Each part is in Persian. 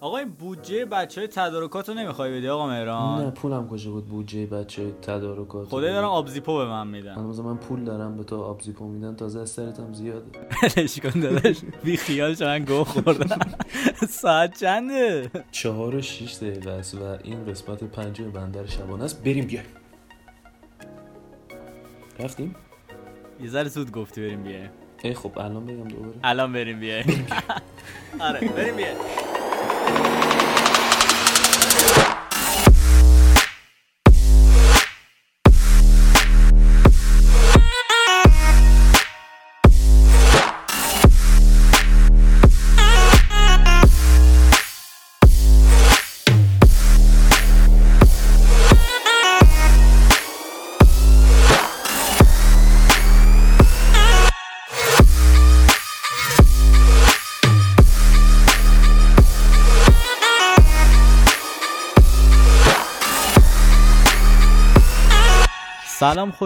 آقا این بودجه بچه های تدارکات رو نمی‌خوای بدی آقا مهران؟ نه پولم کجا بود؟ بودجه بچه تدارکات. خدای دارم آبزیپو به من میدن. من من پول دارم به تو آبزیپو میدن تازه از سرتم زیاده. هلش کن داداش. بی خیال من گو خوردم. ساعت چنده؟ چهار و شیش دقیقه است و این قسمت پنجم بندر شبانه است. بریم بیایم. رفتیم؟ یه ذره زود گفتی بریم بیایم. ای خب الان بگم دوباره. الان بریم بیایم. آره بریم بیایم.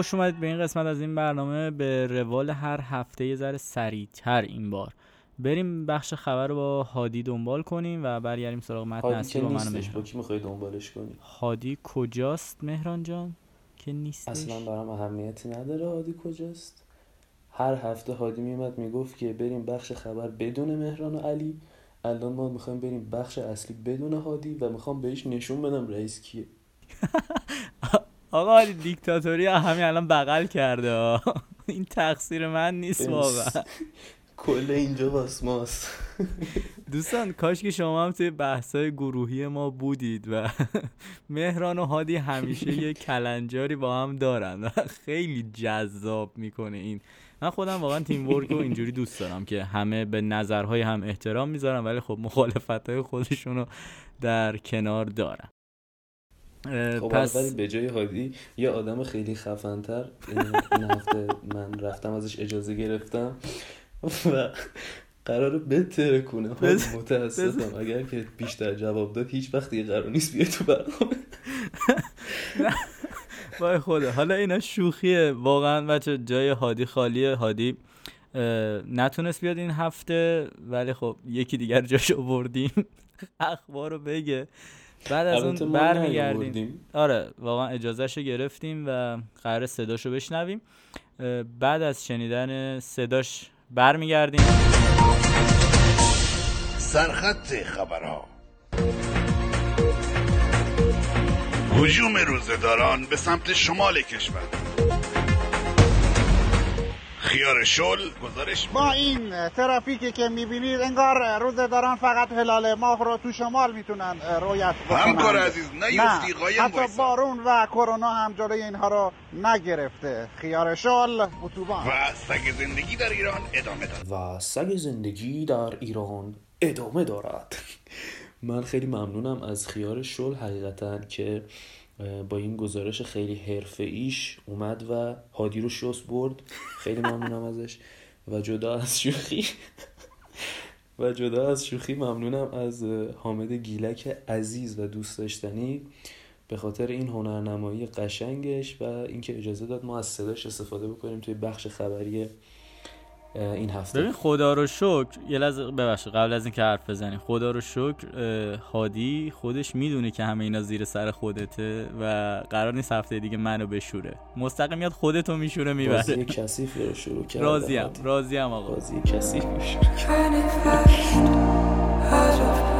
خوش اومدید به این قسمت از این برنامه. به روال هر هفته یه ذره سریعتر این بار. بریم بخش خبر رو با هادی دنبال کنیم و برگردیم سراغ متن اصلی با منو با کی می‌خوای دنبالش کنی؟ هادی کجاست مهران جان؟ که نیست اصلا برام اهمیتی نداره هادی کجاست. هر هفته هادی میومد می‌گفت که بریم بخش خبر بدون مهران و علی. الان ما می‌خوایم بریم بخش اصلی بدون هادی و می‌خوام بهش نشون بدم رئیس کیه. آقا دیکتاتوری همین الان بغل کرده این تقصیر من نیست واقعا. کل اینجا واس ماست. دوستان کاش که شما هم توی بحثای گروهی ما بودید و مهران و هادی همیشه یه کلنجاری با هم دارن و خیلی جذاب می‌کنه این. من خودم واقعا تیم ورک رو اینجوری دوست دارم که همه به نظرهای هم احترام می‌ذارم ولی خب مخالفت های خودشون رو در کنار دارن. خب پس ولی به جای هادی یه آدم خیلی خفنتر. این هفته من رفتم ازش اجازه گرفتم. و قرار بتره کنه متاسفم. اگر که بیشتر جواب داد هیچ وقت یه قرار نیست بیاد تو برنامه. وای خدا. حالا اینا شوخیه. واقعا بچه جای هادی خالیه. هادی نتونست بیاد این هفته ولی خب یکی دیگر جاشو بردیم. اخبار رو بگه. بعد از اون برمیگردیم. آره واقعا اجازهش رو گرفتیم و قرار صداشو بشنویم. بعد از شنیدن صداش برمیگردیم. سرخط خبرها. هجوم روزداران به سمت شمال کشور. خیار شل گزارش. با این ترافیکی که می‌بینید انگار روزداران فقط هلال ماه رو تو شمال می‌تونن رویت بکنن. همکار عزیز نیفتی قایم حتی بارون و کرونا هم جلوی اینها رو نگرفته. خیار شل اتوبان. و سگ زندگی در ایران ادامه دارد. و سگ زندگی در ایران ادامه دارد. من خیلی ممنونم از خیار شل حقیقتا که با این گزارش خیلی حرفه ایش اومد و هادی رو شست برد. خیلی ممنونم ازش. و جدا از شوخی و جدا از شوخی ممنونم از حامد گیلک عزیز و دوست داشتنی. به خاطر این هنرنمایی قشنگش و اینکه اجازه داد ما از صداش استفاده بکنیم توی بخش خبری این هفته. ببین خدا رو شکر یه لحظه ببخشید قبل از اینکه حرف بزنیم خدا رو شکر هادی خودش می‌دونه که همه اینا زیر سر خودته و قرار نیست هفته دیگه منو بشوره. مستقیم میاد خودتو میشوره می‌بره. بازی کثیف رو شروع کرده راضیم راضیم آقا. بازی کثیف شروع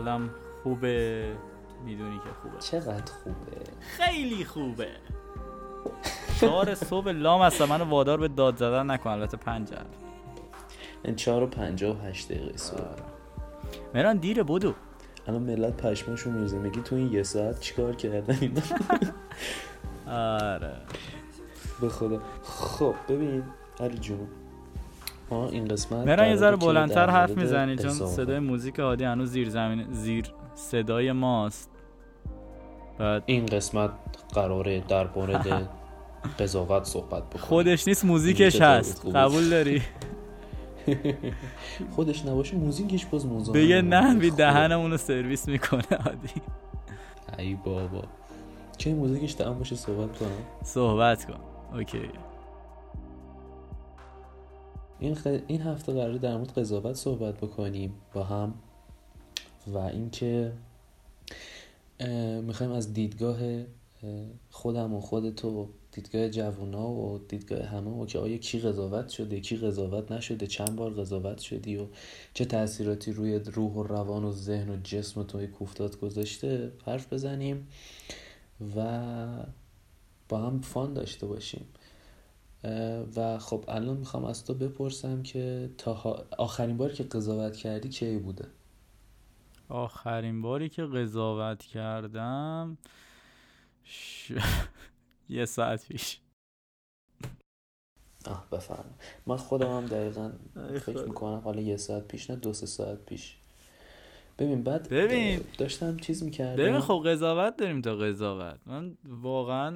حالم خوبه؟ می‌دونی که خوبه. چقدر خوبه؟ خیلی خوبه. چهار صبح لام هستم. منو وادار به داد زدن نکن. البته پنجر این چهار و پنجاه و هشت دقیقه صبح. مهران دیره بودو الان ملت پشماشو میرزه میگی تو این یه ساعت چیکار کردن آره. به خدا. خب ببین علی جون. این قسمت مهران یه ذره بلندتر حرف می‌زنی چون. صدای موزیک عادی هنوز زیر زمین زیر صدای ماست. بعد این قسمت قراره در مورد قضاوت صحبت بکنیم. خودش نیست موزیکش هست؟ قبول داری؟ خودش نباشه موزیکش باز موضوع به یه. نحوی خب. دهنمون رو سرویس می‌کنه عادی. ای بابا. چه موزیکش تمام باشه صحبت کنم؟ صحبت کن. اوکی. این, خ... این هفته قراره در مورد قضاوت صحبت بکنیم با هم و اینکه می‌خوایم از دیدگاه اه، خودم و خودتو دیدگاه جوونا و دیدگاه همه و که آیا کی قضاوت شده کی قضاوت نشده چند بار قضاوت شدی و چه تاثیراتی روی روح و روان و ذهن و جسم توی کوفتات گذاشته حرف بزنیم و با هم فان داشته باشیم. و خب الان می‌خوام از تو بپرسم که تا آخرین باری که قضاوت کردی کی بوده؟ آخرین باری که قضاوت کردم؟ ش... یه ساعت پیش. آه بفرم من خودم هم دقیقا فکر. می‌کنم حالا یه ساعت پیش نه دو سه ساعت پیش. ببین بعد ببین. داشتم چیز می‌کردم. ببین خب قضاوت داریم تا قضاوت. من واقعا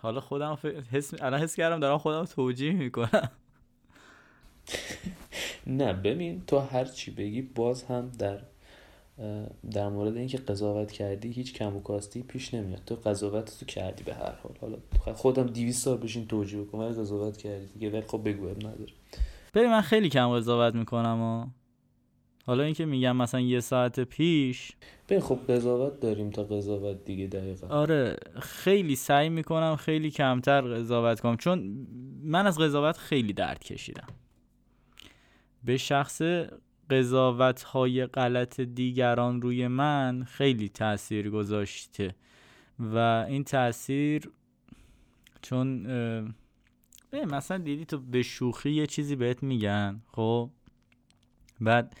حالا خودم ف... حس... الان حس کردم دارم خودم توجیه می‌کنم. نه ببین تو هر چی بگی باز هم در در مورد اینکه قضاوت کردی هیچ کم و کاستی پیش نمیاد. تو قضاوت تو کردی به هر حال. حالا خودم 200 سال بشین توجیه ولی قضاوت کردی. دیگه ولی خب بگو نداره. ببین من خیلی کم قضاوت می‌کنم و حالا اینکه میگم مثلا یه ساعت پیش. ببین خب قضاوت داریم تا قضاوت دیگه دقیقا. آره خیلی سعی می‌کنم خیلی کمتر قضاوت کنم. چون من از قضاوت خیلی درد کشیدم. به شخص قضاوت های غلط دیگران روی من خیلی تاثیر گذاشته. و این تاثیر چون مثلا دیدی تو به شوخی یه چیزی بهت میگن خب؟ بعد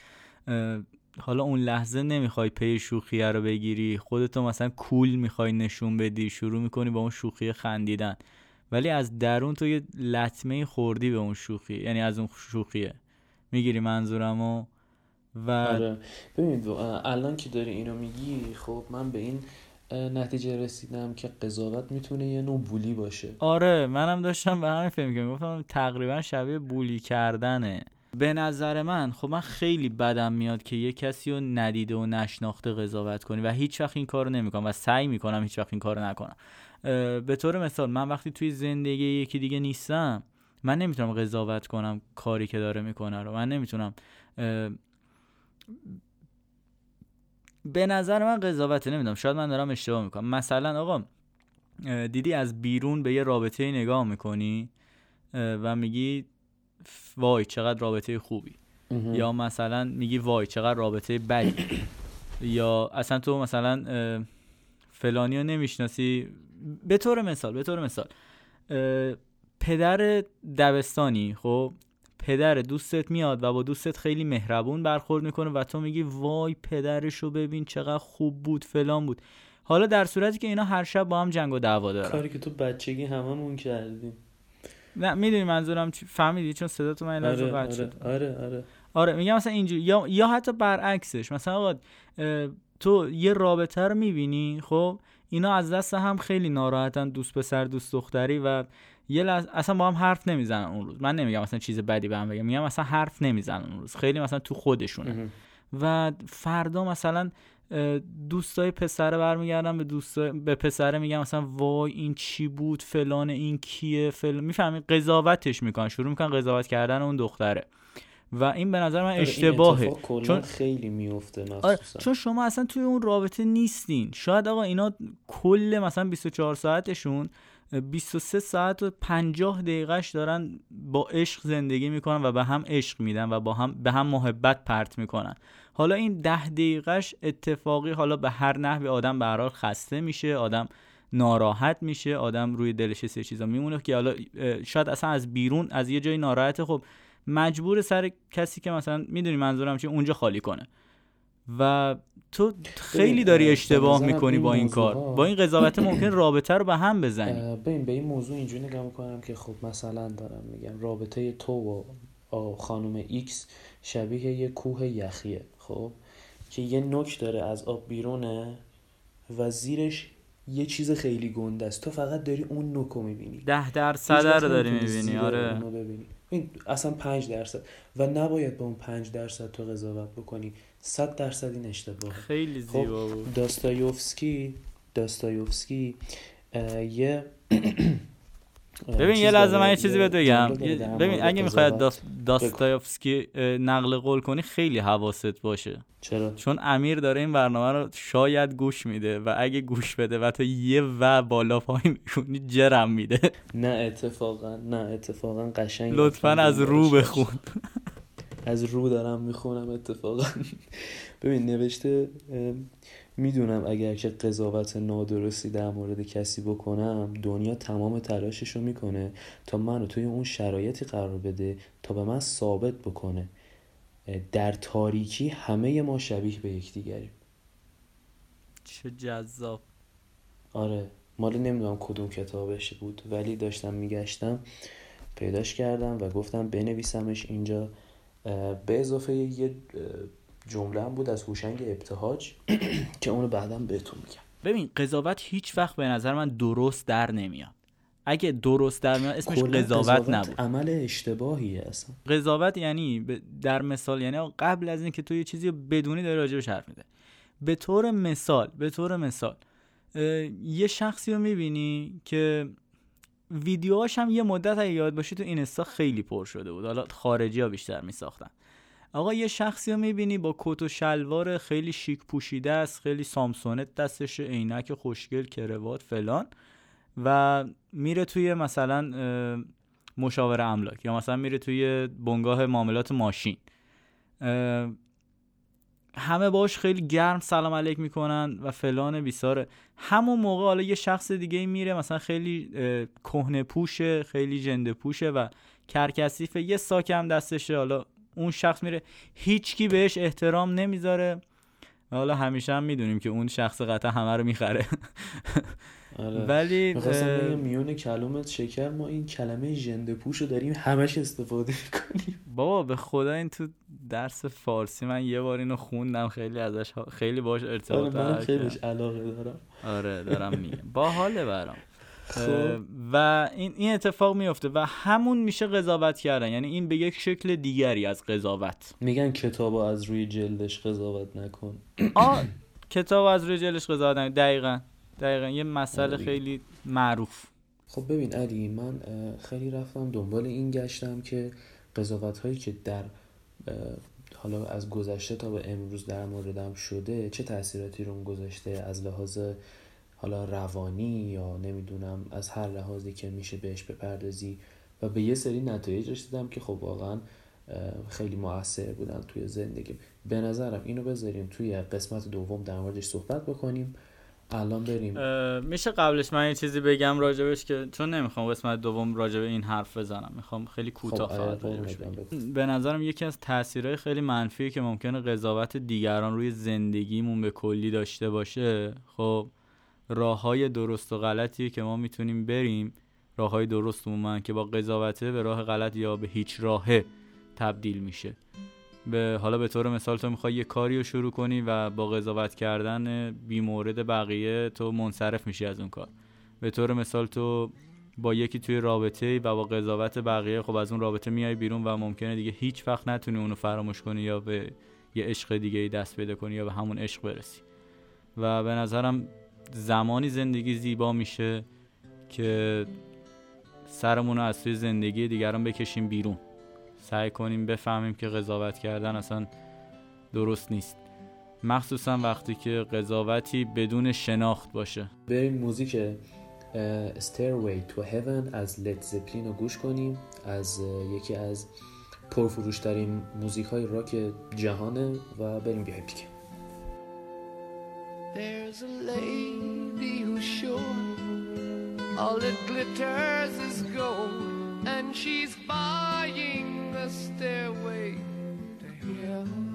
حالا اون لحظه نمی‌خوای پی شوخیه رو بگیری. خودتو مثلا کول می‌خوای نشون بدی شروع می‌کنی با اون شوخی خندیدن. ولی از درون تو یه لطمه خوردی به اون شوخی یعنی از اون شوخیه. می‌گیری منظورمو؟ و آره. ببین اه، الان که داری اینو میگی خب من به این نتیجه رسیدم که قضاوت می‌تونه یه نوع بولی باشه. آره منم داشتم به همین فکر می‌کردم. گفتم تقریبا شبیه بولی کردنه. به نظر من خب من خیلی بدم میاد که یه کسی رو ندیده و نشناخته قضاوت کنی و هیچ وقت این کارو نمی‌کنم و سعی می‌کنم هیچ وقت این کارو نکنم. به طور مثال من وقتی توی زندگی یکی دیگه نیستم من نمی‌تونم قضاوت کنم کاری که داره می‌کنه رو. من نمی‌تونم به نظر من قضاوته نمی‌دونم. شاید من دارم اشتباه می‌کنم. مثلا آقا دیدی از بیرون به یه رابطه نگاه می‌کنی؟ و میگی وای چقدر رابطه خوبی. یا مثلا میگی وای چقدر رابطه بدی. یا اصلا تو مثلا فلانی رو نمی‌شناسی. به طور مثال به طور مثال پدر دبستانی خب؟ پدر دوستت میاد و با دوستت خیلی مهربون برخورد می‌کنه و تو میگی وای پدرشو ببین چقدر خوب بود فلان بود. حالا در صورتی که اینا هر شب با هم جنگ و دعوا دارن. کاری که تو بچگی هممون کردیم. نه می‌دونی منظورم چی؟ فهمیدی؟ چون صدا تو من آره قطع آره شد. آره آره. آره میگم مثلا اینجوری یا یا حتی برعکسش مثلا آقا تو یه رابطه رو می‌بینی خب؟ اینا از دست هم خیلی ناراحتن دوست پسر دوست دختری و یه لحظه اصلا با هم حرف نمی‌زنن اون روز. من نمیگم مثلا چیز بدی به هم بگم میگم مثلا حرف نمی‌زنن اون روز. خیلی مثلا تو خودشونه. و فردا مثلا دوستای پسر برمیگردن به دوست به پسره میگن مثلا وای این چی بود؟ فلان این کیه؟ فلان می‌فهمی؟ قضاوتش می‌کنن. شروع می‌کنن قضاوت کردن اون دختره. و این به نظر من آره، اشتباهه. چون- خیلی میفته آره چون شما اصلا توی اون رابطه نیستین. شاید آقا اینا کل مثلا 24 ساعتشون 23 ساعت و 50 دقیقهش دارن با عشق زندگی می‌کنن و به هم عشق میدن و با هم به هم محبت پرت می‌کنن. حالا این ده دقیقهش اتفاقی حالا به هر نحوی آدم به هر خسته میشه آدم ناراحت میشه آدم روی دلش سری چیزا میمونه که حالا شاید اصلا از بیرون از یه جای ناراحت خب مجبور سر کسی که مثلا می‌دونی منظورم چیه اونجا خالی کنه. و تو خیلی داری اه، اشتباه می‌کنی با این کار. با این قضاوت ممکن رابطه رو به هم بزنی. ببین به این موضوع اینجوری نگاه می‌کنم که خب مثلا دارم میگم رابطه تو و خانم ایکس شبیه یه کوه یخیه. خب که یه نوک داره از آب بیرونه و زیرش یه چیز خیلی گنده است. تو فقط داری اون نوک رو می‌بینی. ده درصد رو داری می‌بینی آره. ببینی. این اصلا پنج درصد. و نباید با اون پنج درصد تو قضاوت بکنی. صد درصد این اشتباهه خیلی خب زیبا بود. داستایوفسکی داستایوفسکی یه ببین یه لحظه من یه چیزی بهت بگم. ببین اگه می‌خوای. داست داستایوفسکی نقل قول کنی خیلی حواست باشه. چرا؟ چون امیر داره این برنامه رو شاید گوش میده و اگه گوش بده و تو یه و بالا پایین می‌کنی جرم میده. نه اتفاقا نه اتفاقا قشنگ لطفا از رو بخون. از رو دارم می‌خونم اتفاقا. ببین نوشته می‌دونم اگر که قضاوت نادرستی در مورد کسی بکنم دنیا تمام تلاشش رو می‌کنه تا منو توی اون شرایطی قرار بده تا به من ثابت بکنه. در تاریکی همه ما شبیه به یکدیگریم. چه جذاب. آره مال نمی‌دونم کدوم کتابش بود ولی داشتم میگشتم پیداش کردم و گفتم بنویسمش اینجا. به اضافه یه جمله هم بود از هوشنگ ابتهاج که اونو بعدا بهتون میگم. ببین قضاوت هیچ وقت به نظر من درست در نمیاد. اگه درست در میاد اسمش کلاً قضاوت نبود. عمل اشتباهیه اصلا. قضاوت یعنی در مثال یعنی قبل از اینکه تو یه چیزی بدونی داری راجبش حرف می‌زنی. به طور مثال به طور مثال یه شخصی رو می‌بینی که ویدیوهاش هم یه مدت اگه یاد باشی تو اینستا خیلی پر شده بود. حالا خارجی ها بیشتر میساختن. آقا یه شخصی رو می‌بینی با کت و شلوار خیلی شیک پوشیده است خیلی سامسونت دستش عینک خوشگل کروات فلان و میره توی مثلا مشاور املاک یا مثلا میره توی بنگاه معاملات ماشین. همه باش خیلی گرم سلام علیک می‌کنن و فلان بیساره همون موقع حالا یه شخص دیگه میره مثلا خیلی کهنه پوشه خیلی جنده پوشه و کرکسیفه یه ساکم دستشه حالا اون شخص میره هیچکی بهش احترام نمی‌ذاره. و حالا همیشه هم می‌دونیم که اون شخص قطعا همه رو می‌خره. آره. ولی اه، میون کلمت شکر ما این کلمه ژنده پوش رو داریم همش استفاده می‌کنیم. بابا به خدا این تو درس فارسی من یه بار اینو خوندم خیلی ازش ها- خیلی باش آره ارتباط من برقرار خیلیش. علاقه دارم. آره دارم میگم. با حاله برام. و این این اتفاق میفته و همون میشه قضاوت کردن. یعنی این به یک شکل دیگری از قضاوت. میگن کتابو از روی جلدش قضاوت نکن. آ کتاب از روی جلش قضاوت نمی- دقیقا. دقیقا. یه مسئله آره. خیلی معروف. خب ببین علی من خیلی رفتم دنبال این گشتم که قضاوت هایی که در حالا از گذشته تا به امروز در موردم شده چه تاثیراتی رو گذاشته از لحاظ حالا روانی یا نمی‌دونم از هر لحاظی که میشه بهش بپردازی. و به یه سری نتایج رسیدم که خب واقعا خیلی موثر بودن توی زندگی. به نظرم اینو بذاریم توی قسمت دوم در موردش صحبت بکنیم. الان بریم. میشه قبلش من یه چیزی بگم راجبش که چون نمی‌خوام قسمت دوم راجب این حرف بزنم. می‌خوام خیلی کوتاه خب، فقط راجبش بگم. به نظرم یکی از تاثیرهای خیلی منفی که ممکنه قضاوت دیگران روی زندگیمون به کلی داشته باشه. خب راه های درست و غلطیه که ما می‌تونیم بریم. راه های درست که با قضاوته به راه غلط یا به هیچ راهه تبدیل میشه. به حالا به طور مثال تو می‌خوای یه کاری رو شروع کنی و با قضاوت کردن بیمورد بقیه تو منصرف میشی از اون کار. به طور مثال تو با یکی توی رابطه و با قضاوت بقیه خب از اون رابطه میای بیرون و ممکنه دیگه هیچ وقت نتونی اونو فراموش کنی یا به یه عشق دیگه ای دست پیدا کنی یا به همون عشق برسی. و به نظرم زمانی زندگی زیبا میشه که سرمون رو از توی زندگی دیگران بکشیم بیرون. سعی کنیم بفهمیم که قضاوت کردن اصلا درست نیست. مخصوصا وقتی که قضاوتی بدون شناخت باشه. بریم موزیک Stairway to Heaven از لید زپلین رو گوش کنیم. از یکی از پرفروشترین موزیک های راک جهانه و بریم بیایم دیگه. There's a lady who's sure all that glitters is gold, and she's buying a stairway to heaven.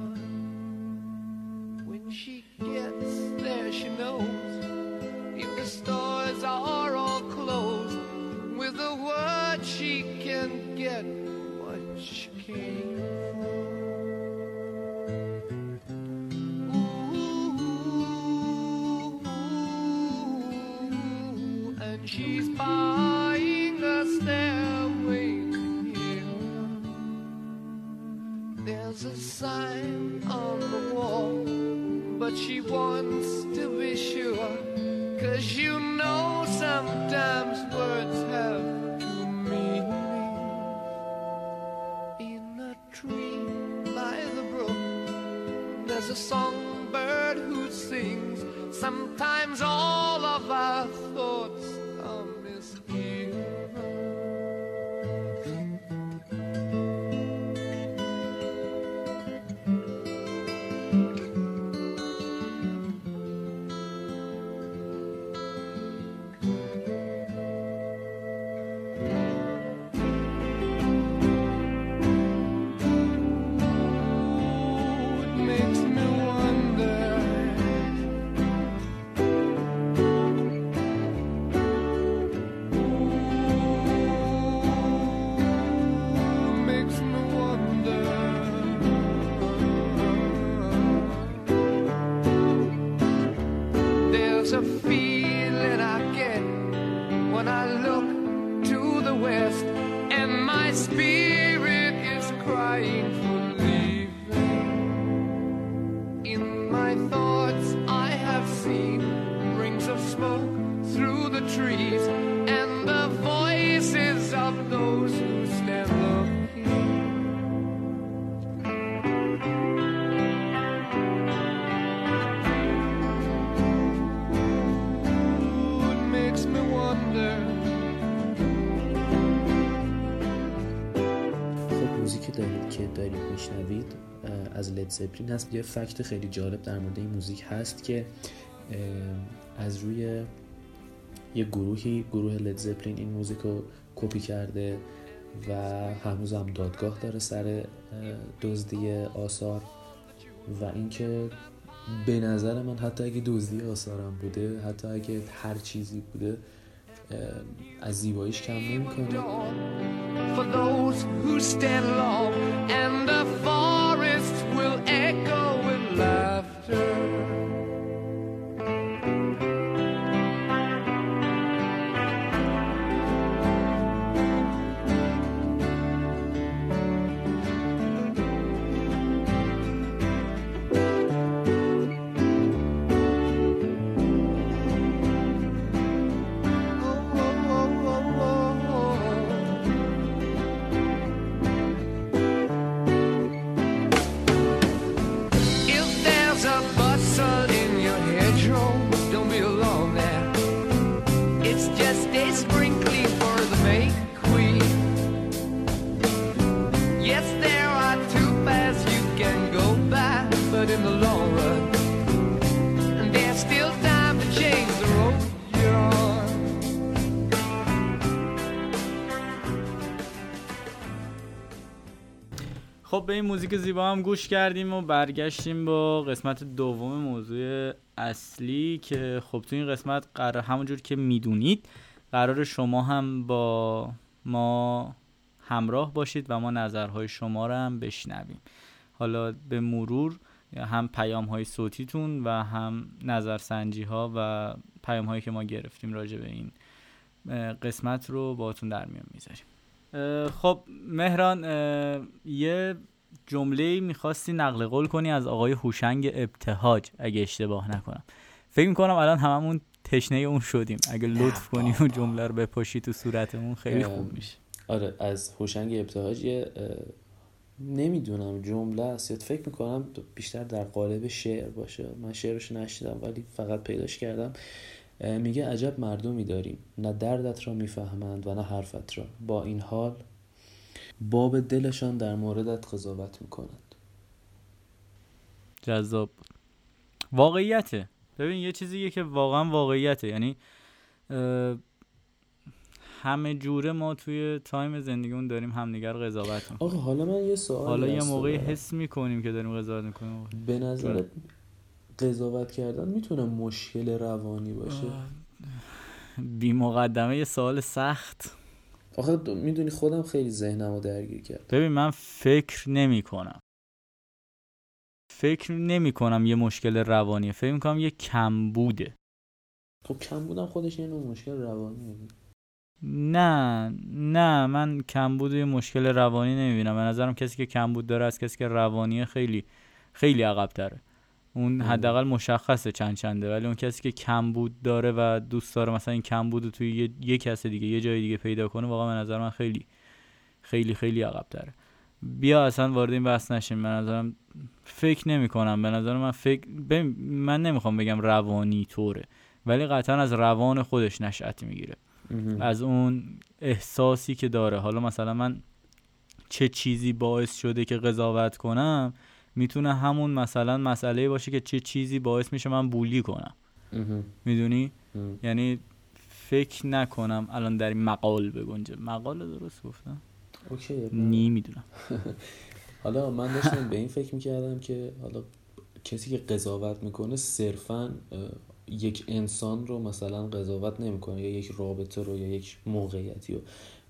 Sign on the wall, but she wants to be sure. Cause you know sometimes words have two meanings. In a tree by the brook, there's a songbird who sings. Sometimes all زپلین هست. یه فکت خیلی جالب در مورد این موزیک هست که از روی یه گروهی گروه لید زپلین این موزیک رو کپی کرده و هنوز هم دادگاه داره سر دزدی آثار و اینکه به نظر من حتی اگه دزدی آثارم بوده حتی اگه هر چیزی بوده از زیباییش کم نمی‌کنه. خب به این موزیک زیبا هم گوش کردیم و برگشتیم با قسمت دوم موضوع اصلی که خب تو این قسمت قرار همونجور که می‌دونید قرار شما هم با ما همراه باشید و ما نظرهای شما رو هم بشنویم. حالا به مرور هم پیام های صوتیتون و هم نظرسنجی ها و پیام هایی که ما گرفتیم راجع به این قسمت رو باتون در میان می‌ذاریم. خب مهران یه جمله می‌خواستی نقل قول کنی از آقای هوشنگ ابتهاج اگه اشتباه نکنم. فکر می‌کنم الان هممون تشنه اون شدیم. اگه لطف کنی اون جمله رو بپاشی تو صورتمون خیلی خوب میشه. آره از هوشنگ ابتهاج یه نمی‌دونم جمله است. فکر می‌کنم بیشتر در قالب شعر باشه. من شعرش نشیدم ولی فقط پیداش کردم. میگه عجب مردمی داریم. نه دردت را می‌فهمند و نه حرفت را. با این حال باب دلشان در موردت قضاوت می‌کنند جذاب. واقعیته. ببین یه چیزیه که واقعا واقعیته. یعنی همه جوره ما توی تایم زندگیمون داریم همدیگر قضاوت می‌کنیم. آقا حالا من یه سوال حالا یه موقعی حس می‌کنیم که داریم قضاوت می‌کنیم. به نظرت قضاوت کردن می‌تونه مشکل روانی باشه. بی مقدمه یه سوال سخت. آخه می‌دونی خودم خیلی ذهنم رو درگیر کرد ببین من فکر نمی کنم فکر نمی کنم یه مشکل روانیه. فکر می کنم یه کمبوده. خب کم بودم خودش یه نوع مشکل روانیه. نه نه من کمبود یه مشکل روانی نمی‌بینم. به نظرم کسی که کمبود داره از کسی که روانیه خیلی خیلی عقب تره اون. حداقل مشخصه چند چنده ولی اون کسی که کمبود داره و دوست داره مثلا این کمبود رو توی یه, یه کس دیگه یه جای دیگه پیدا کنه واقعا به نظر من خیلی خیلی خیلی عقب تره بیا اصلا وارد این بحث نشیم. به نظرم فکر نمی کنم به نظر من فکر ببین، من نمی‌خوام بگم روانی طوره ولی قطعا از روان خودش نشأت می‌گیره. از اون احساسی که داره. حالا مثلا من چه چیزی باعث شده که قضاوت کنم؟ می‌تونه همون مثلا مسئله باشه که چه چیزی باعث میشه من بولی کنم. می‌دونی؟ یعنی فکر نکنم الان در این مقال بگنجه. مقال درست گفتم؟ اوکی نمی‌دونم. حالا من داشتم به این فکر می‌کردم که حالا کسی که قضاوت می‌کنه صرفا یک انسان رو مثلا قضاوت نمی‌کنه یا یک رابطه رو یا یک موقعیتی رو.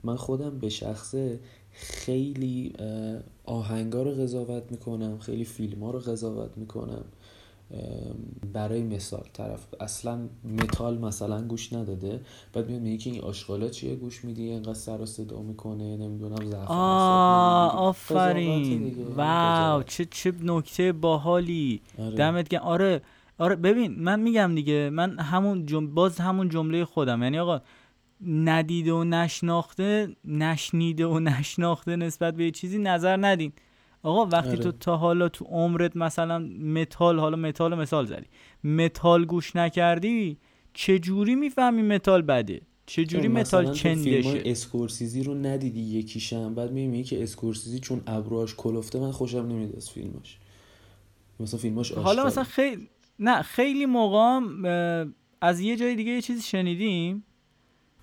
من خودم به شخصه خیلی آهنگا رو قضاوت می‌کنم خیلی فیلم ها رو قضاوت می‌کنم. برای مثال طرف اصلا متال مثلا گوش نداده بعد میاد میگه که این آشغالا چیه؟ گوش میدی اینقدر سر و صدا می‌کنه نمی‌دونم قضاوت آفرین واو. چه چه نکته باحالی. آره. دمت گرم. آره آره ببین من میگم دیگه من همون جم... باز همون جمله خودم. یعنی آقا ندیده و نشناخته نشنیده و نشناخته نسبت به یه چیزی نظر ندین. آقا وقتی آره. تو تا حالا تو عمرت مثلا متال حالا متال مثال زدی متال گوش نکردی چجوری می‌فهمی متال بده؟ چجوری مثلا متال تو فیلم چندشه اسکورسیزی رو ندیدی یکیشم بعد می‌بینی که اسکورسیزی چون ابروهاش کلفته من خوشم نمیاد از فیلماش. مثلا فیلماش حالا. مثلا خیلی نه خیلی موقع از یه جای دیگه یه چیزی شنیدیم.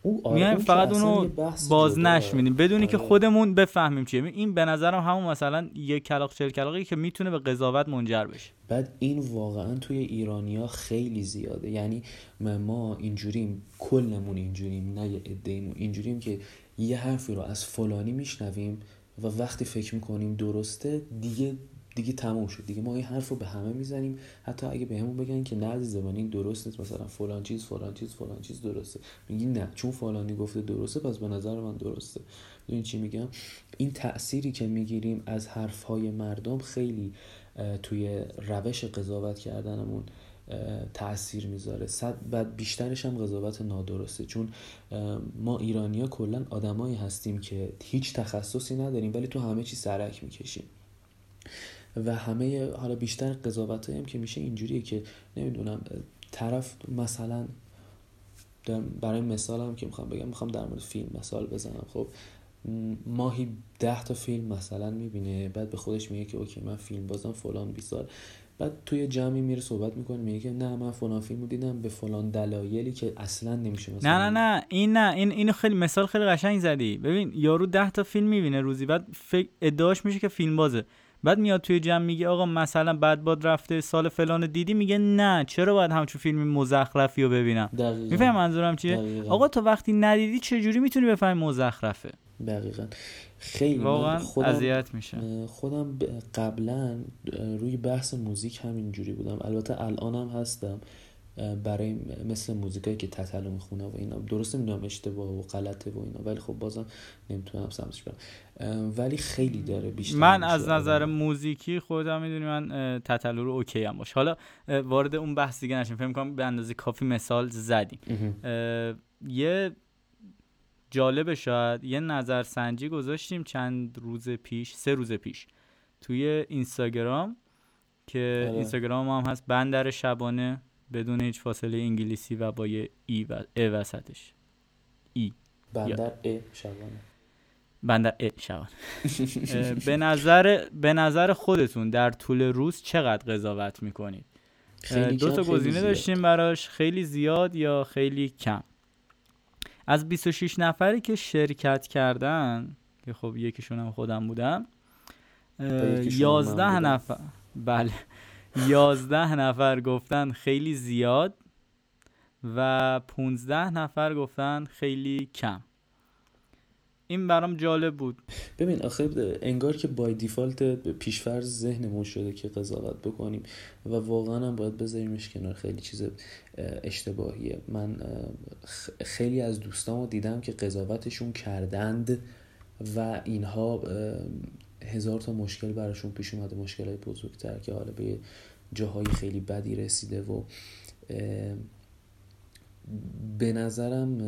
میایم اون که فقط اونو یه بحث باز جداه. نشمینیم بدونی که آره. خودمون بفهمیم چیه. این به نظرم همون مثلا یه کلاق چل کلاقی که می‌تونه به قضاوت منجر بشه. بعد این واقعا توی ایرانیا خیلی زیاده. یعنی ما- ما اینجوریم کلمون اینجوریم نه یه عده‌ایمون اینجوریم که یه حرفی رو از فلانی میشنویم و وقتی فکر می‌کنیم درسته دیگه دیگه تموم شد. دیگه ما این حرف رو به همه می‌زنیم. حتی اگه بهمون بگن که نه عزیز این درست نیست. مثلا فلان چیز فلان چیز فلان چیز درسته. میگی نه. چون فلانی گفته درسته پس به نظر من درسته. این چی میگم؟ این تأثیری که می‌گیریم از حرفهای مردم خیلی توی روش قضاوت کردنمون تاثیر می‌ذاره. صد بعد بیشترش هم قضاوت نادرسته. چون ما ایرانیا کلا آدمایی هستیم که هیچ تخصصی نداریم ولی تو همه چی سرک می‌کشیم. و همه حالا بیشتر قضاوت هم که میشه اینجوریه که نمی‌دونم طرف مثلا برای مثال هم که می‌خوام بگم می‌خوام در مورد فیلم مثال بزنم. خب ماهی ده تا فیلم مثلا می‌بینه بعد به خودش میگه که اوکی من فیلم بازم فلان 20 سال. بعد توی جمعی میره صحبت می‌کنه میگه نه من فلان فیلم دیدم به فلان دلایلی که اصلا نمیشه مثلا نه نه نه این نه این اینو خیلی مثال خیلی قشنگ زدی. ببین یارو ده تا فیلم می‌بینه روزی بعد فکر ادعاش میشه که فیلم بازه. بعد میاد توی جمع میگه آقا مثلا بعد باد رفته سال فلان دیدی؟ میگه نه. چرا باید همچون فیلم مزخرفی رو ببینم. می‌فهمی منظورم چیه؟ دقیقاً. آقا تو وقتی ندیدی چجوری می‌تونی بفهمی مزخرفه؟ دقیقا. خیلی واقعا اذیت میشه خودم قبلا روی بحث موزیک همینجوری بودم. البته الانم هستم. برای مثل موزیکایی که تتلو می‌خونه و اینا. درست نمی‌دونم اشتباه و غلطه و اینا ولی خب بازم نمی‌تونم سمتش برم. ولی خیلی داره بیشتر من از نظر آدم. موزیکی خودم می‌دونی من تتلو رو اوکی هم باش. حالا وارد اون بحث دیگه نشیم. فکر کنم به اندازه کافی مثال زدیم. یه جالب شاید یه نظرسنجی گذاشتیم چند روز پیش سه روز پیش توی اینستاگرام که آره. اینستاگرام هم هست بندر شبانه. بدون هیچ فاصله انگلیسی و با یه ای و ا وسطش. بندر ا شبانه. بندر ا شبانه. اه، به نظر به نظر خودتون در طول روز چقدر قضاوت می‌کنید؟ خیلی دو تا گزینه. داشتیم براش. خیلی زیاد یا خیلی کم؟ از 26 نفری که شرکت کردن که خب یکیشون هم خودم بودم اه، یکیشون هم من 11 بودم. نفر بله. 11 نفر گفتن خیلی زیاد و 15 نفر گفتن خیلی کم. این برام جالب بود. ببین آخه انگار که بای دیفالت پیشفرض ذهنمون شده که قضاوت بکنیم و واقعا هم باید بذاریمش کنار خیلی چیز اه، اشتباهیه. من خیلی از دوستامو دیدم که قضاوتشون کردند و اینها هزار تا مشکل براشون پیش اومده مشکل های بزرگتر که حالا به جاهای خیلی بدی رسیده و به نظرم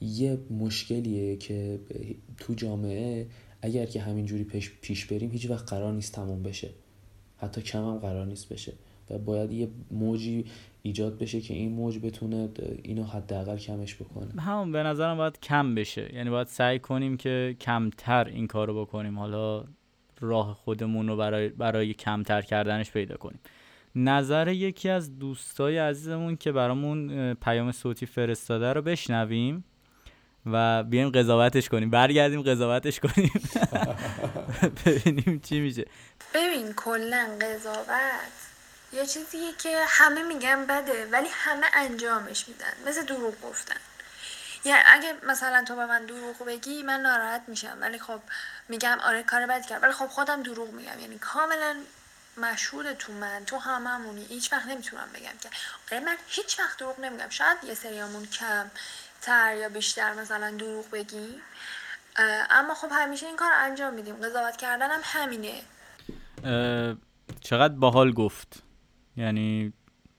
یه مشکلیه که تو جامعه اگر که همینجوری پیش, پیش بریم هیچ وقت قرار نیست تموم بشه. حتی کم هم قرار نیست بشه. و باید یه موجی ایجاد بشه که این موج بتونه اینو حداقل کمش بکنه. همون به نظرم باید کم بشه. یعنی باید سعی کنیم که کمتر این کارو بکنیم. حالا راه خودمون رو برای, برای کمتر کردنش پیدا کنیم. نظر یکی از دوستای عزیزمون که برامون پیام صوتی فرستاده رو بشنویم و بیایم قضاوتش کنیم. برگردیم قضاوتش کنیم. ببینیم چی میشه. ببین کلا قضاوت. یه چیزیه که همه میگن بده ولی همه انجامش میدن. مثل دروغ گفتن. یعنی اگه مثلا تو به من دروغ بگی من ناراحت میشم. ولی خب میگم آره کار بدی کرد. ولی خب خودم دروغ میگم. یعنی کاملا مشهور تو من تو هممونی. هیچ وقت نمی‌تونم بگم که آره من هیچ وقت دروغ نمیگم. شاید یه سریامون کم تر یا بیشتر مثلا دروغ بگیم. اما خب همیشه این کار انجام میدیم. قضاوت کردن هم همینه چقدر باحال گفت. یعنی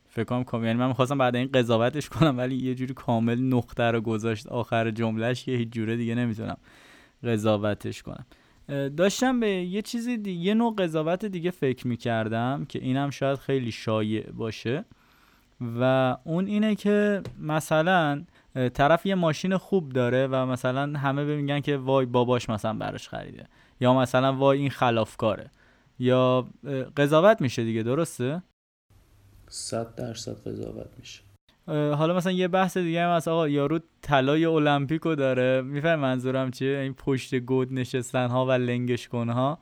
فکر کنم کام- یعنی من می‌خواستم بعد این قضاوتش کنم ولی یه جوری کامل نقطه رو گذاشت آخر جملهش که هیچ جوره دیگه نمی‌تونم قضاوتش کنم. داشتم به یه چیزی دیگه یه نوع قضاوت دیگه فکر می‌کردم که اینم شاید خیلی شایع باشه و اون اینه که مثلا طرف یه ماشین خوب داره و مثلا همه میگن که وای باباش مثلا براش خریده یا مثلا وای این خلافکاره یا قضاوت میشه دیگه درسته؟ صد درصد قضاوت میشه. حالا مثلا یه بحث دیگه هم هست. آقا یارو طلای المپیکو داره. میفهم منظورم چیه؟ این پشت گود نشستن ها و لنگش کن ها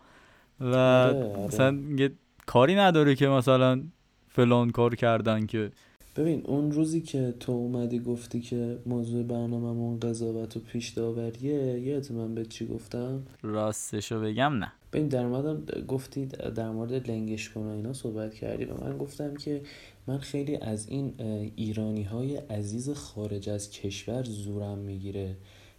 و آره، آره. مثلا یه کاری نداره که مثلا فلان کار کردن که. ببین اون روزی که تو اومدی گفتی که موضوع برنامه‌مون قضاوت و پیش داوریه یادت من به چی گفتم؟ راستشو بگم نه. ببین در مورد گفتی در مورد لنگش کن و اینا صحبت کردی و من گفتم که من خیلی از این ایرانی های عزیز خارج از کشور زورم می‌گیره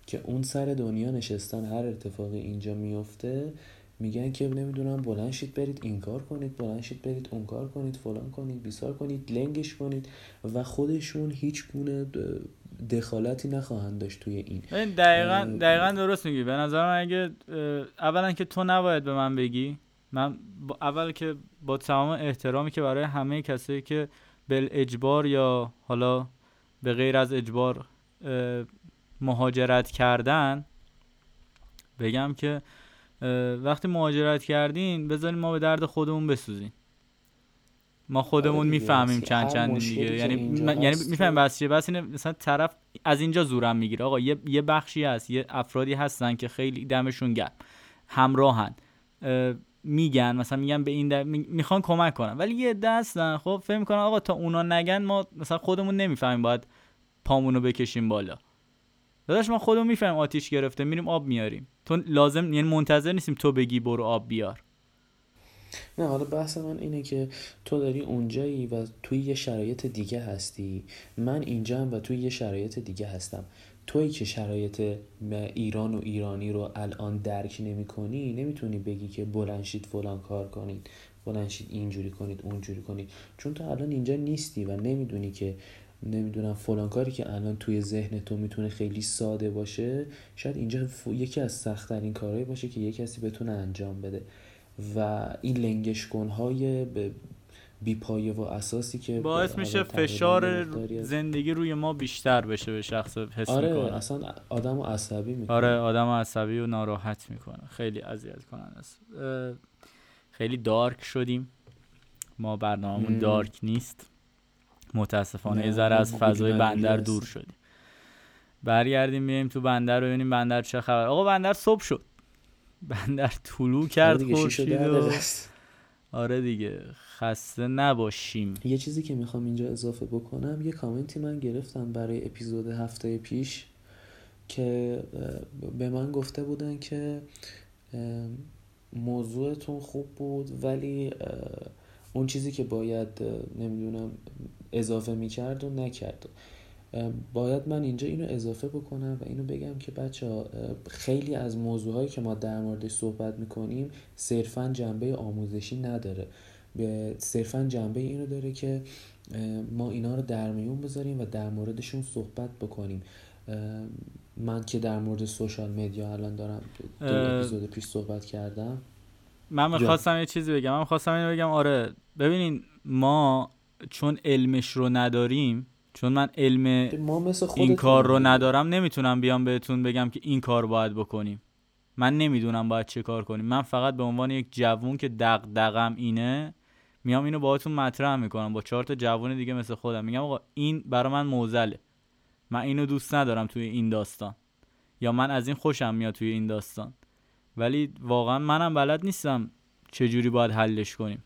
که اون سر دنیا نشستن هر اتفاقی اینجا میفته میگن که نمی‌دونم بلند شید برید این کار کنید بلند شید برید اون کار کنید فلان کنید بیسار کنید لنگش کنید و خودشون هیچ گونه دخالتی نخواهند داشت توی این. دقیقا دقیقا درست میگی. به نظر من اگه اولا که تو نباید به من بگی. من اول که با تمام احترامی که برای همه کسایی که بل اجبار یا حالا به غیر از اجبار مهاجرت کردن بگم که وقتی مهاجرت کردین بذارین ما به درد خودمون بسوزیم. ما خودمون آره می‌فهمیم چند چند دیگه. یعنی من- یعنی می‌فهمیم بس چیه بس اینه مثلا طرف از اینجا زورم می‌گیره. آقا یه یه بخشی هست یه افرادی هستن که خیلی دمشون گرم همراهن. اه، میگن مثلا میگن به این در... می- می‌خوان کمک کنن ولی یه عده هستن خب فکر می‌کنن آقا تا اونا نگن ما مثلا خودمون نمی‌فهمیم باید پامونو بکشیم بالا. داداش ما خودمون می‌فهمیم آتیش گرفته میریم آب میاریم. تو لازم یعنی منتظر نیستیم تو بگی برو آب بیار. نه حالا بحث من اینه که تو داری اونجایی و توی یه شرایط دیگه هستی. من اینجا و توی یه شرایط دیگه هستم. توی که شرایط ایران و ایرانی رو الان درک نمی کنی نمی‌تونی بگی که بلنشید فلان کار کنید بلنشید اینجوری کنید اونجوری کنید. چون تو الان اینجا نیستی و نمی‌دونی که نمی‌دونم فلان کاری که الان توی ذهن تو می‌تونه خیلی ساده باشه شاید اینجا یکی از سختترین کارهایی باشه که یه کسی بتونه انجام بده. و این لنگش کنهای بی پایه و اساسی که باعث میشه فشار زندگی روی ما بیشتر بشه به شخص حس آره می‌کنه. اصلا آدم عصبی می‌کنه. آره آدم عصبی و ناراحت می‌کنه. خیلی اذیت کننده است. خیلی دارک شدیم. ما برنامهمون دارک نیست. متاسفانه یه ذره از فضای بندر دور شدیم. برگردیم بیایم تو بندر ببینیم بندر چه خبر. آقا بندر صبح شد. بندر طلوع کرد خورشید و آره دیگه خسته نباشیم. یه چیزی که می‌خوام اینجا اضافه بکنم یه کامنتی من گرفتم برای اپیزود هفته پیش که به من گفته بودن که موضوعتون خوب بود ولی اون چیزی که باید نمی‌دونم اضافه می‌کرد و نکرد. باید من اینجا اینو اضافه بکنم و اینو بگم که بچه ها خیلی از موضوعهایی که ما در موردش صحبت می‌کنیم صرفا جنبه آموزشی نداره. صرفا جنبه اینو داره که ما اینا رو در میون بذاریم و در موردشون صحبت بکنیم. من که در مورد سوشال مدیا الان دارم دو اپیزود پیش صحبت کردم. من می‌خواستم یه چیزی بگم. من می‌خواستم اینو بگم آره ببینین ما چون علمش رو نداریم چون من علم ما مثل این کار رو ندارم نمی‌تونم بیام بهتون بگم که این کار باید بکنیم. من نمی‌دونم باید چه کار کنیم. من فقط به عنوان یک جوون که دق دقم اینه میام اینو باهاتون مطرح می‌کنم. با چهار تا جوون دیگه مثل خودم. میگم آقا این برا من موزله. من اینو دوست ندارم توی این داستان. یا من از این خوشم میاد توی این داستان. ولی واقعا منم بلد نیستم چجوری باید حلش کنیم.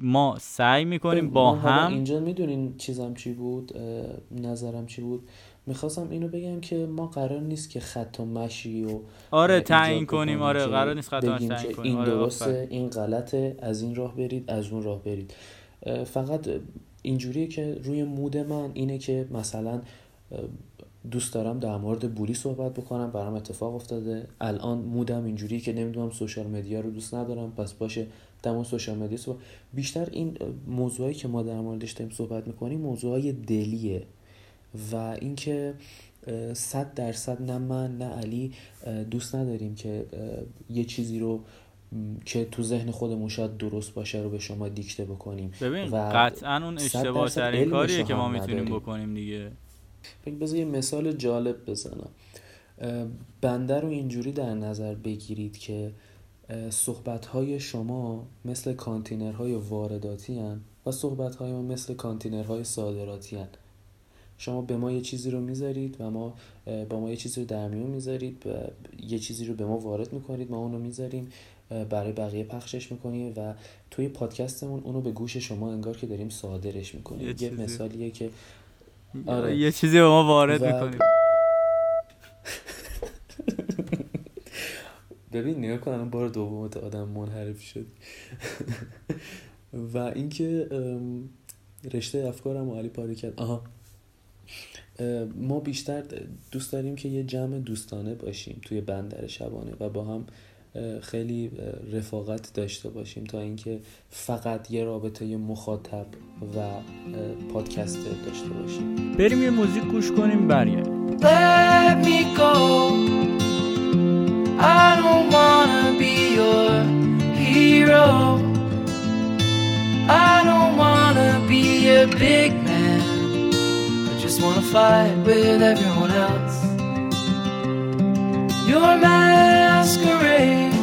ما سعی می‌کنیم با هم اینجا می‌دونین چیزم چی بود نظرم چی بود. می‌خواستم اینو بگم که ما قرار نیست که خط و مشی و آره تعیین کنیم آره قرار نیست خط و مشی تعیین کنیم. این آره درسته این غلطه از این راه برید از اون راه برید. فقط اینجوریه که روی مود من اینه که مثلا دوست دارم در مورد بولی صحبت بکنم برام اتفاق افتاده. الان مودم اینجوریه که نمی‌دونم سوشال مدیا رو دوست ندارم پس باشه در سوشال مدیا صحبت. بیشتر این موضوعی که ما در موردش داریم صحبت می‌کنیم موضوعای دلیه و اینکه صد درصد نه من نه علی دوست نداریم که یه چیزی رو که تو ذهن خودمون شاید درست باشه رو به شما دیکته بکنیم. ببین و قطعا اون اشتباه ترین کاریه که ما می‌تونیم بکنیم دیگه. بذار یه مثال جالب بزنم. بنده رو اینجوری در نظر بگیرید که صحبت های شما مثل کانتینرهای وارداتی هن و صحبت های ما مثل کانتینرهای صادراتی هن. شما به ما یه چیزی رو می‌ذارید و ما با ما یه چیزی رو در میون می‌ذارید و یه چیزی رو به ما وارد می‌کنید ما اونو می‌ذاریم برای بقیه پخشش می‌کنیم و توی پادکستمون اونو به گوش شما انگار که داریم صادرش می‌کنیم یه, یه مثالیه که آره. یه چیزی به ما وارد و... می‌کنیم ببین نگاه کنم بار دوم آدم منحرف شد و اینکه رشته افکارم و علی پاره کرد. آها. ما بیشتر دوست داریم که یه جمع دوستانه باشیم توی بندر شبانه و با هم خیلی رفاقت داشته باشیم تا اینکه فقط یه رابطه مخاطب و پادکست داشته باشیم. بریم یه موزیک گوش کنیم برگردیم. Hero I don't wanna be a big man. I just wanna fight with everyone else. Your masquerade.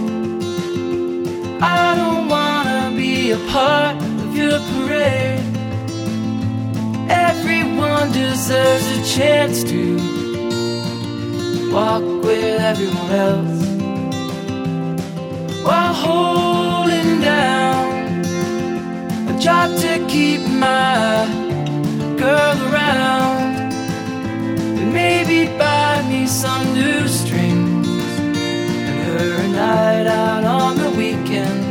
I don't wanna be a part of your parade. Everyone deserves a chance to walk with everyone else. While holding down. I tried to keep my girl around and maybe buy me some new strings and her a night out on the weekend.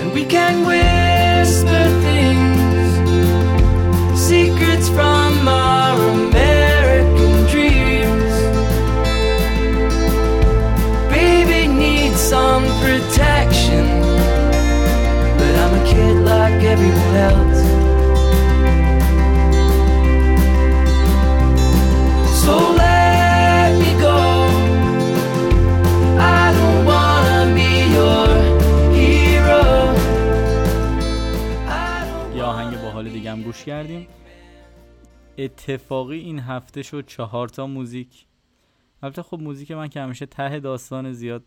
And we can win. felt. So let me go. I don't wanna be your hero. یه آهنگ با حال دیگه هم گوش کردیم اتفاقی این هفته شد چهار تا موزیک البته خب موزیک من که همیشه ته داستان زیاد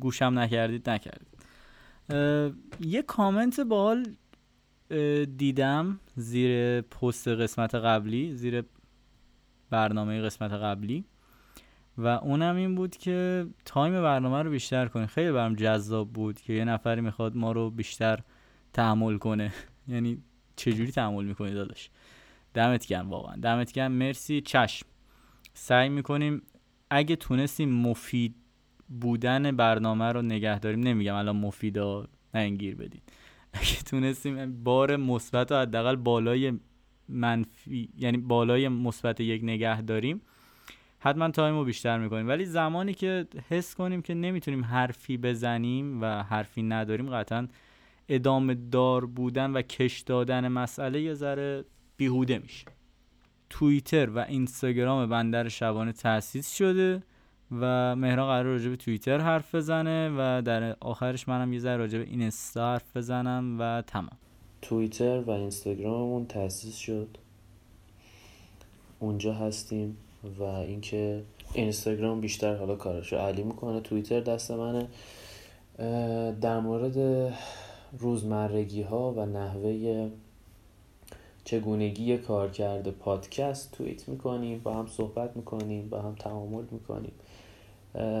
گوشم نکردید نکردید یه کامنت باحال دیدم زیر پست قسمت قبلی زیر برنامه قسمت قبلی. و اونم این بود که تایم برنامه رو بیشتر کنید خیلی برام جذاب بود که یه نفری می‌خواد ما رو بیشتر تحمل کنه. یعنی چجوری تحمل می‌کنی داداش؟ دمت گرم واقعا. دمت گرم. مرسی. چشم. سعی می‌کنیم اگه تونستیم مفید بودن برنامه رو نگه داریم. نمیگم الان مفیدا نه انگیر بدین. اگه تونستیم بار مثبت رو حداقل بالای منفی یعنی بالای مثبت یک نگه داریم حتما تایم رو بیشتر می‌کنیم. ولی زمانی که حس کنیم که نمی‌تونیم حرفی بزنیم و حرفی نداریم قطعا ادامه دار بودن و کش دادن مسئله یه ذره بیهوده میشه. توییتر و اینستاگرام بندر شبانه تأسیس شده. و مهران قرار راجع به توییتر حرف بزنه و در آخرش منم یه ذره راجع به اینستا حرف بزنم و تمام. توییتر و اینستاگراممون تأسیس شد. اونجا هستیم و اینکه اینستاگرام بیشتر حالا کارشو علی می‌کنه توییتر دست منه. در مورد روزمرگی ها و نحوه چگونگی کار کرده پادکست توییت می‌کنیم با هم صحبت می‌کنیم با هم تعامل می‌کنیم.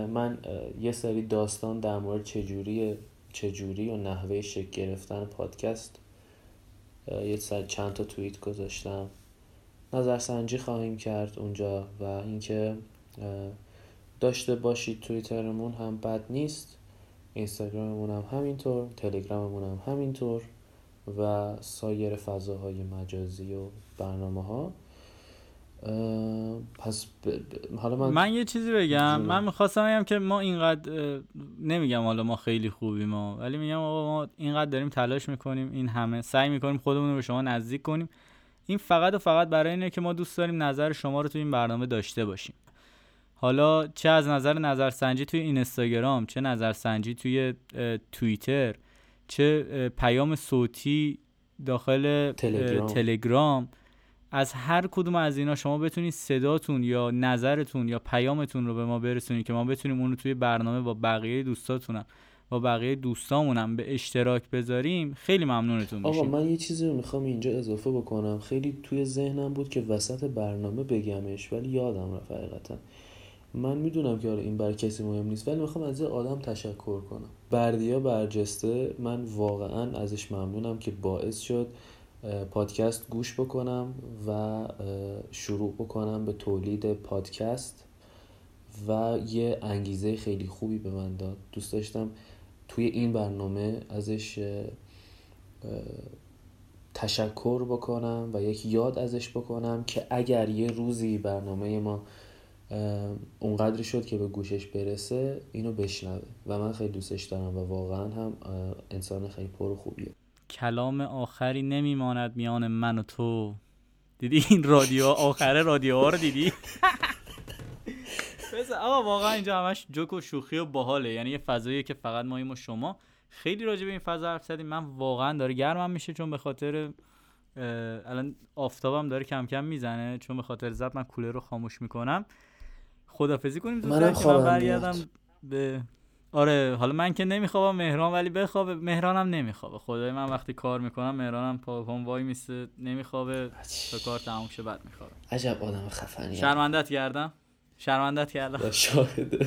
من یه سری داستان در مورد چجوری چجوری و نحوه شکل گرفتن پادکست یه سر چند تا توییت گذاشتم. نظرسنجی خواهیم کرد اونجا و اینکه داشته باشید توییترمون هم بد نیست اینستاگراممون هم همینطور تلگراممون هم همینطور و سایر فضاهای مجازی و برنامه ها پس ب- ب- حالا من, من یه چیزی بگم جونم. من می‌خواستم بگم که ما اینقدر نمیگم حالا ما خیلی خوبیم ما ولی میگم آقا ما اینقدر داریم تلاش می‌کنیم این همه سعی می‌کنیم خودمون رو به شما نزدیک کنیم این فقط و فقط برای اینه که ما دوست داریم نظر شما رو توی این برنامه داشته باشیم حالا چه از نظر نظرسنجی توی اینستاگرام چه نظرسنجی توی توییتر چه پیام صوتی داخل تلگرام. تلگرام از هر کدوم از اینا شما بتونید صداتون یا نظرتون یا پیامتون رو به ما برسونید که ما بتونیم اون رو توی برنامه با بقیه دوستاتونم با بقیه دوستامونم به اشتراک بذاریم خیلی ممنونتون آقا میشیم. من یه چیزی رو می‌خوام اینجا اضافه بکنم. خیلی توی ذهنم بود که وسط برنامه بگمش ولی یادم رفت حقیقتا. من می‌دونم که آره این بر کسی مهم نیست ولی می‌خوام از یه آدم تشکر کنم. بردیا برجسته من واقعا ازش ممنونم که باعث شد پادکست گوش بکنم و شروع بکنم به تولید پادکست و یه انگیزه خیلی خوبی به من داد. دوست داشتم توی این برنامه ازش تشکر بکنم و یک یاد ازش بکنم که اگر یه روزی برنامه ما اه، اونقدری شد که به گوشش برسه اینو بشنوه. و من خیلی دوستش دارم و واقعا هم انسان خیلی پر و خوبیه. کلام آخری نمیماند میان من و تو. دیدی این رادیو؟ آخره رادیو ها رو دیدی؟ بس آقا واقعا اینجا همش جوک و شوخی و باحاله. یعنی یه فضاییه که فقط ماییم و شما. خیلی راجع به این فضا حرف زدیم. من واقعا داره گرمم میشه چون به خاطر الان آفتابم داره کم کم می‌زنه. چون به خاطر زد من کولر رو خاموش می‌کنم. خدافزی کنیم. زودتر که من برگردم. به آره حالا من که نمیخوابم مهران ولی بخوابه. مهرانم نمیخوابه. خدای من وقتی کار می‌کنم مهرانم پا پام وای میسته نمیخوابه. تا کار تموم شه بعد میخوابه. عجب آدم خفنی شرمندت کردم؟ شرمندت کردم. شاهده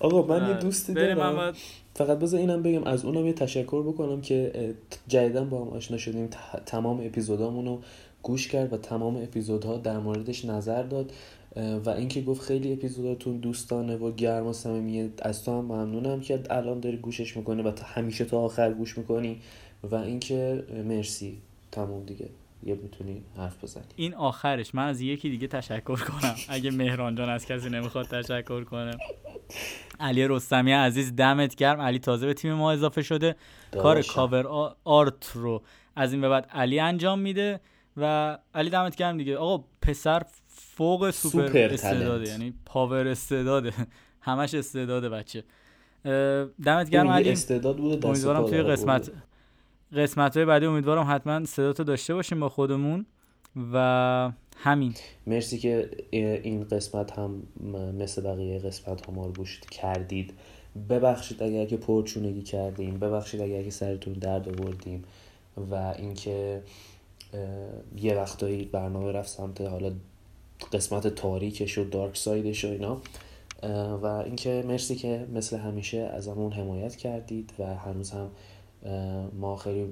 آقا من یه دوستی من دارم. باید فقط بذار اینم بگم از اونم یه تشکر بکنم که جدیداً با هم آشنا شدیم. تمام اپیزودامون رو گوش کرد و تمام اپیزودها در موردش نظر داد. و اینکه گفت خیلی اپیزوداتون دوستانه و گرم و صمیمیه از تو هم ممنونم که الان داری گوشش می‌کنی و تا همیشه تا آخر گوش می‌کنی. و اینکه مرسی. تموم دیگه. یه می‌تونی حرف بزنی. این آخرش. من از یکی دیگه تشکر کنم. اگه مهران جان از کسی نمی‌خواد تشکر کنه. علی رستمی عزیز دمت گرم. علی تازه به تیم ما اضافه شده. کار. کاور آرت رو از این به بعد علی انجام میده. و علی دمت گرم دیگه. آقا پسر فوق سوپر, سوپر استعداده. یعنی power استعداده. همش استعداده بچه. دمت گرم علی. استعداد بوده دست امیدوارم توی قسمت. قسمت های بعدی امیدوارم حتما صداتو داشته باشیم با خودمون و همین. مرسی که این قسمت هم مثل بقیه قسمت ها ما رو گوش کردید. ببخشید اگر که پرچونگی کردیم ببخشید اگر که سرتون درد آوردیم و اینکه یه وقتایی برنامه رفت سمت حالا قسمت تاریکش و دارک سایدش و اینا. و اینکه مرسی که مثل همیشه ازمون حمایت کردید و هنوز هم ما خیلی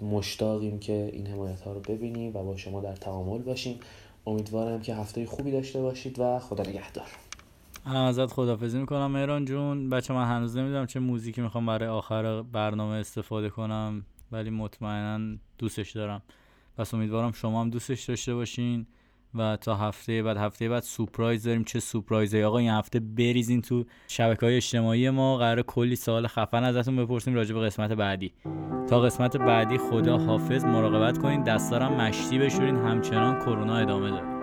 مشتاقیم که این حمایت ها رو ببینیم و با شما در تعامل باشیم. امیدوارم که هفته خوبی داشته باشید و خدا نگهدار. هم ازت خدافزی می‌کنم مهران جون. بچه من هنوز نمی‌دونم چه موزیکی می‌خوام برای آخر برنامه استفاده کنم ولی مطمئنا دوستش دارم. پس امیدوارم شما هم دوستش داشته باشین. و تا هفته بعد هفته بعد سورپرایز داریم. چه سورپرایزی آقا این هفته بریزین تو شبکه های اجتماعی ما. قرار کلی سوال خفن ازتون بپرسیم راجع به قسمت بعدی. تا قسمت بعدی خدا حافظ. مراقبت کنین. دستارم مشتی بشورین. همچنان کرونا ادامه داره.